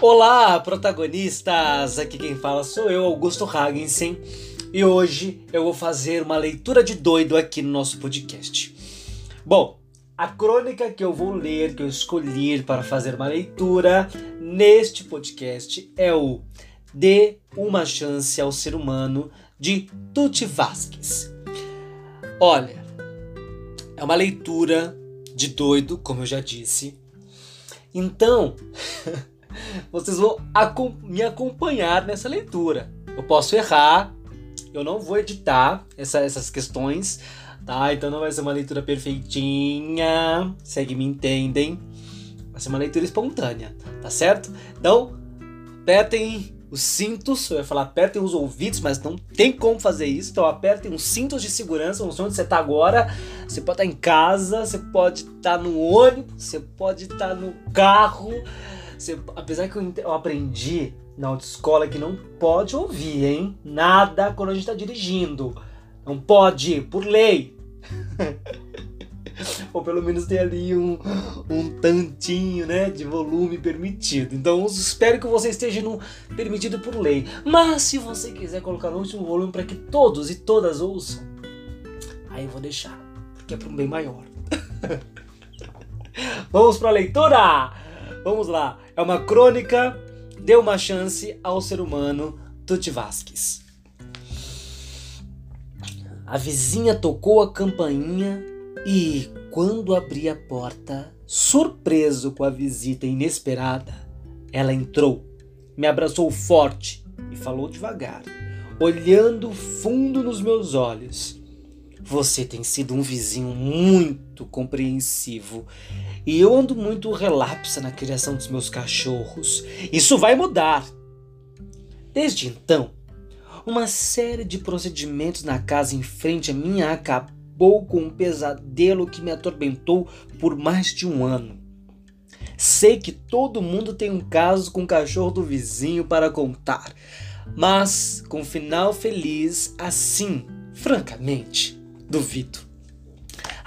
Olá, protagonistas! Aqui quem fala sou eu, Augusto Hagensen, e hoje eu vou fazer uma leitura de doido aqui no nosso podcast. Bom, a crônica que eu vou ler, que eu escolhi para fazer uma leitura neste podcast é o Dê uma Chance ao Ser Humano de Tuti Vasquez. Olha, é uma leitura de doido, como eu já disse. Então, vocês vão me acompanhar nessa leitura. Eu posso errar, eu não vou editar essa, essas questões, tá? Então não vai ser uma leitura perfeitinha, segue me entendem. Vai ser uma leitura espontânea, tá certo? Então, apertem os cintos, eu ia falar apertem os ouvidos, mas não tem como fazer isso. Então apertem os cintos de segurança, não sei onde você está agora. Você pode estar em casa, você pode estar no ônibus, você pode estar no carro. Você, apesar que eu, eu aprendi na autoescola que não pode ouvir, hein? Nada quando a gente está dirigindo. Não pode, por lei. ou pelo menos ter ali um, um tantinho, né, de volume permitido. Então espero que você esteja no permitido por lei. Mas se você quiser colocar no último volume para que todos e todas ouçam, aí eu vou deixar, porque é para um bem maior. Vamos para a leitura. Vamos lá. É uma crônica. Deu uma chance ao ser humano Tuti Vasquez. A vizinha tocou a campainha e, quando abri a porta, surpreso com a visita inesperada, ela entrou, me abraçou forte e falou devagar, olhando fundo nos meus olhos. Você tem sido um vizinho muito compreensivo e eu ando muito relapsa na criação dos meus cachorros. Isso vai mudar. Desde então, uma série de procedimentos na casa em frente à minha acabou acabou com um pesadelo que me atormentou por mais de um ano. Sei que todo mundo tem um caso com o cachorro do vizinho para contar, mas com final feliz assim, francamente, duvido.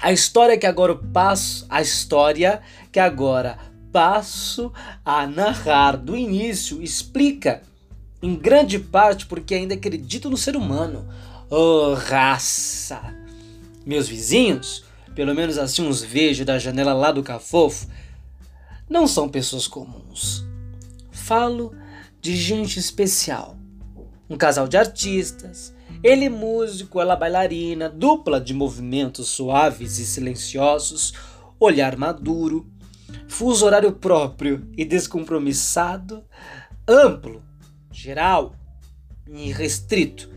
A história que agora passo, a história que agora passo a narrar do início explica em grande parte porque ainda acredito no ser humano. Oh, raça! Meus vizinhos, pelo menos assim os vejo da janela lá do cafofo, não são pessoas comuns. Falo de gente especial. Um casal de artistas, ele músico, ela bailarina, dupla de movimentos suaves e silenciosos, olhar maduro, fuso horário próprio e descompromissado, amplo, geral e restrito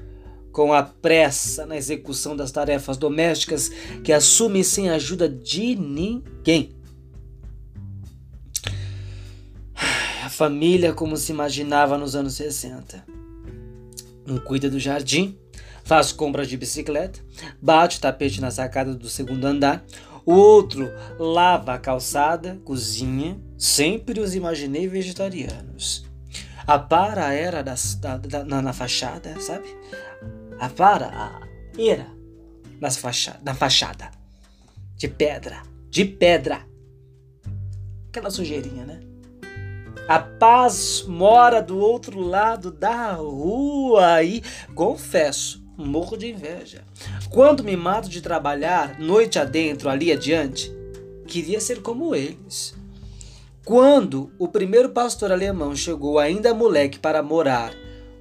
com a pressa na execução das tarefas domésticas que assume sem ajuda de ninguém. A família como se imaginava nos anos 60. Um cuida do jardim, faz compras de bicicleta, bate o tapete na sacada do segundo andar, o outro lava a calçada, cozinha, sempre os imaginei vegetarianos. A para era das, da, da, na, na fachada, sabe? a vara, a era nas facha, na fachada. De pedra. De pedra. Aquela sujeirinha, né? A paz mora do outro lado da rua e, confesso, morro de inveja. Quando me mato de trabalhar, noite adentro, ali adiante, queria ser como eles. Quando o primeiro pastor alemão chegou ainda moleque para morar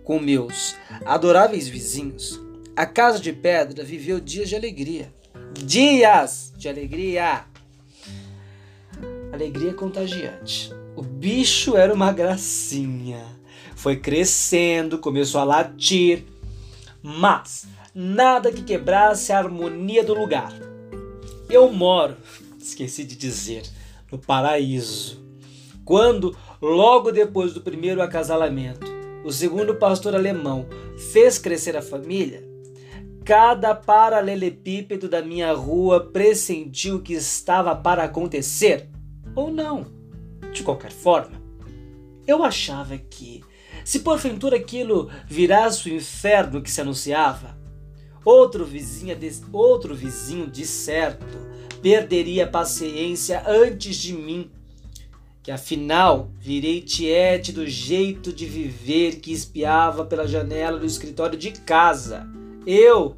com meus adoráveis vizinhos, a casa de pedra viveu dias de alegria. Dias de alegria! Alegria contagiante. O bicho era uma gracinha. Foi crescendo, começou a latir, mas nada que quebrasse a harmonia do lugar. Eu moro, esqueci de dizer, no paraíso. Quando, logo depois do primeiro acasalamento, o segundo pastor alemão fez crescer a família, cada paralelepípedo da minha rua pressentiu que estava para acontecer, ou não. De qualquer forma, eu achava que, se porventura aquilo virasse o inferno que se anunciava, outro vizinho, outro vizinho de certo perderia a paciência antes de mim que afinal virei tiete do jeito de viver que espiava pela janela do escritório de casa. Eu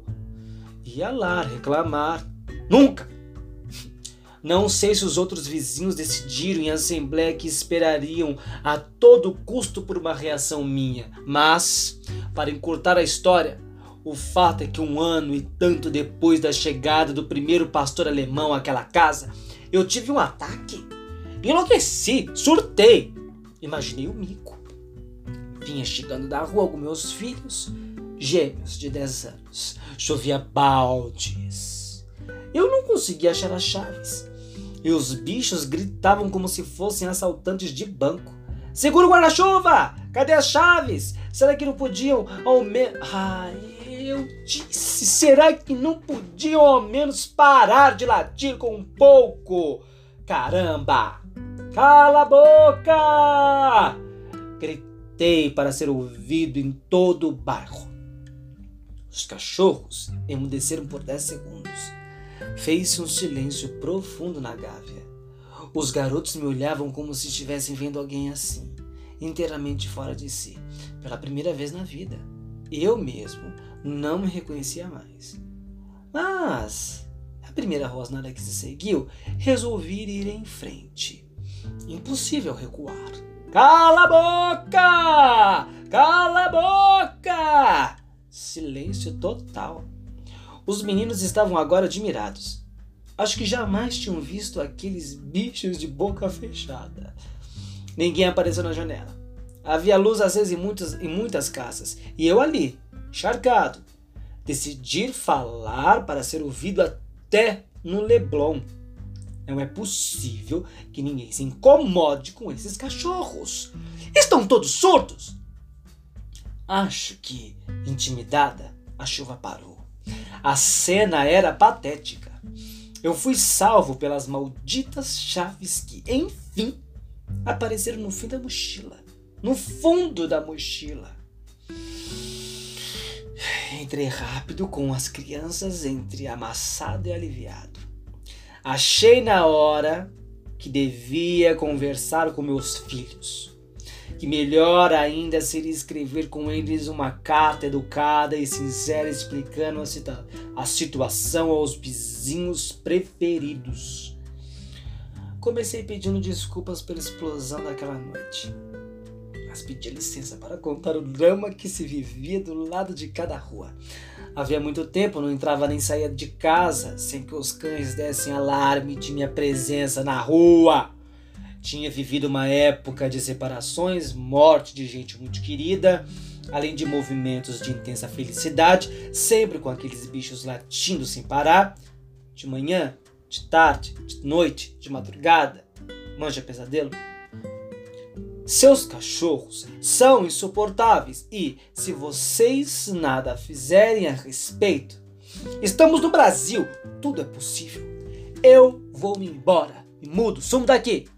ia lá reclamar. Nunca! Não sei se os outros vizinhos decidiram em assembleia que esperariam a todo custo por uma reação minha, mas, para encurtar a história, o fato é que um ano e tanto depois da chegada do primeiro pastor alemão àquela casa, eu tive um ataque. Enlouqueci, surtei. Imaginei o mico. Vinha chegando da rua com meus filhos, gêmeos de 10 anos. Chovia baldes. Eu não conseguia achar as chaves. E os bichos gritavam como se fossem assaltantes de banco. Segura o guarda-chuva! Cadê as chaves? Será que não podiam ao menos. Ai, eu disse, será que não podiam ao menos parar de latir com um pouco? Caramba! Cala a boca! Gritei para ser ouvido em todo o bairro. Os cachorros emudeceram por dez segundos. Fez-se um silêncio profundo na gávea. Os garotos me olhavam como se estivessem vendo alguém assim, inteiramente fora de si, pela primeira vez na vida. Eu mesmo não me reconhecia mais. Mas, a primeira rosnada que se seguiu, resolvi ir em frente. Impossível recuar. Cala a boca! Cala a boca! Silêncio total. Os meninos estavam agora admirados. Acho que jamais tinham visto aqueles bichos de boca fechada. Ninguém apareceu na janela. Havia luz acesa em muitas, em muitas casas, e eu ali, charcado. Decidir falar para ser ouvido até no Leblon. Não é possível que ninguém se incomode com esses cachorros. Estão todos surdos? Acho que, intimidada, a chuva parou. A cena era patética. Eu fui salvo pelas malditas chaves que, enfim, apareceram no fim da mochila. No fundo da mochila. Entrei rápido com as crianças entre amassado e aliviado. Achei na hora que devia conversar com meus filhos. Que melhor ainda seria escrever com eles uma carta educada e sincera explicando a, a situação aos vizinhos preferidos. Comecei pedindo desculpas pela explosão daquela noite mas pedia licença para contar o drama que se vivia do lado de cada rua. Havia muito tempo não entrava nem saía de casa sem que os cães dessem alarme de minha presença na rua. Tinha vivido uma época de separações, morte de gente muito querida, além de movimentos de intensa felicidade, sempre com aqueles bichos latindo sem parar, de manhã, de tarde, de noite, de madrugada. Manja pesadelo? Seus cachorros são insuportáveis e, se vocês nada fizerem a respeito, estamos no Brasil, tudo é possível. Eu vou me embora, me mudo, sumo daqui.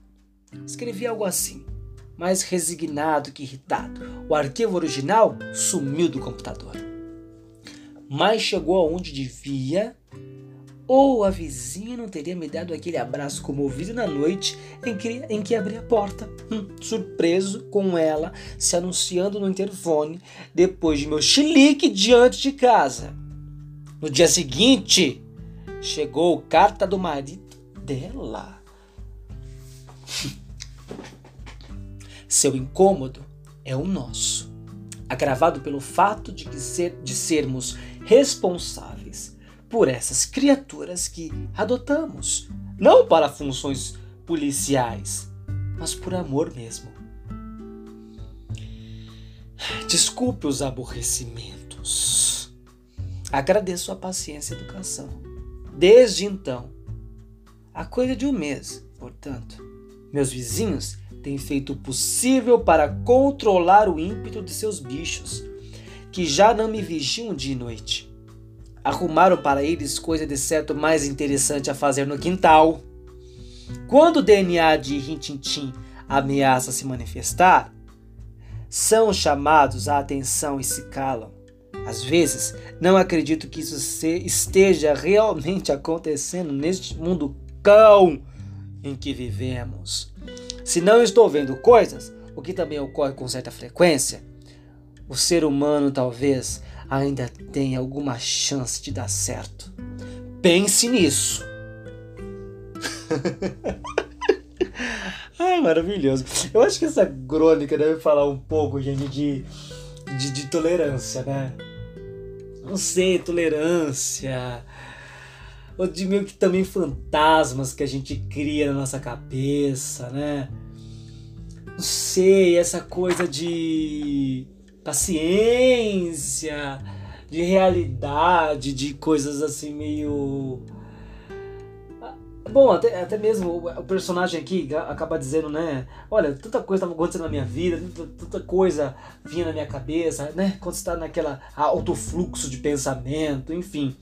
Escrevi algo assim, mais resignado que irritado. O arquivo original sumiu do computador. Mas chegou aonde devia ou a vizinha não teria me dado aquele abraço comovido na noite em que, em que abri a porta, hum, surpreso com ela se anunciando no interfone depois de meu chilique diante de casa. No dia seguinte, chegou carta do marido dela. Seu incômodo é o nosso, agravado pelo fato de, ser, de sermos responsáveis por essas criaturas que adotamos, não para funções policiais, mas por amor mesmo. Desculpe os aborrecimentos. Agradeço a paciência e educação. Desde então, há coisa de um mês, portanto, meus vizinhos têm feito o possível para controlar o ímpeto de seus bichos, que já não me vigiam dia e noite arrumaram para eles coisa de certo mais interessante a fazer no quintal. Quando o DNA de Rintintim ameaça se manifestar, são chamados à atenção e se calam. Às vezes, não acredito que isso esteja realmente acontecendo neste mundo cão em que vivemos. Se não estou vendo coisas, o que também ocorre com certa frequência, o ser humano talvez ainda tenha alguma chance de dar certo. Pense nisso. Ai, maravilhoso. Eu acho que essa crônica deve falar um pouco, gente, de, de, de tolerância, né? Não sei, tolerância. Ou de meio que também fantasmas que a gente cria na nossa cabeça, né? Não sei, essa coisa de paciência, de realidade, de coisas assim meio. Bom, até, até mesmo o personagem aqui acaba dizendo, né? Olha, tanta coisa estava acontecendo na minha vida, tanta, tanta, coisa vinha na minha cabeça, né? Quando você está naquela alto fluxo de pensamento, enfim.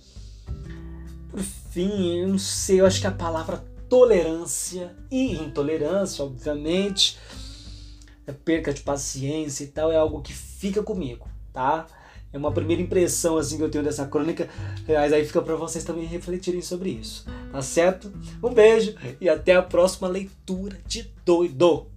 Por fim, eu não sei, eu acho que a palavra tolerância e intolerância, obviamente, é perca de paciência e tal, é algo que fica comigo, tá? É uma primeira impressão assim que eu tenho dessa crônica, mas aí fica para vocês também refletirem sobre isso, tá certo? Um beijo e até a próxima leitura de doido.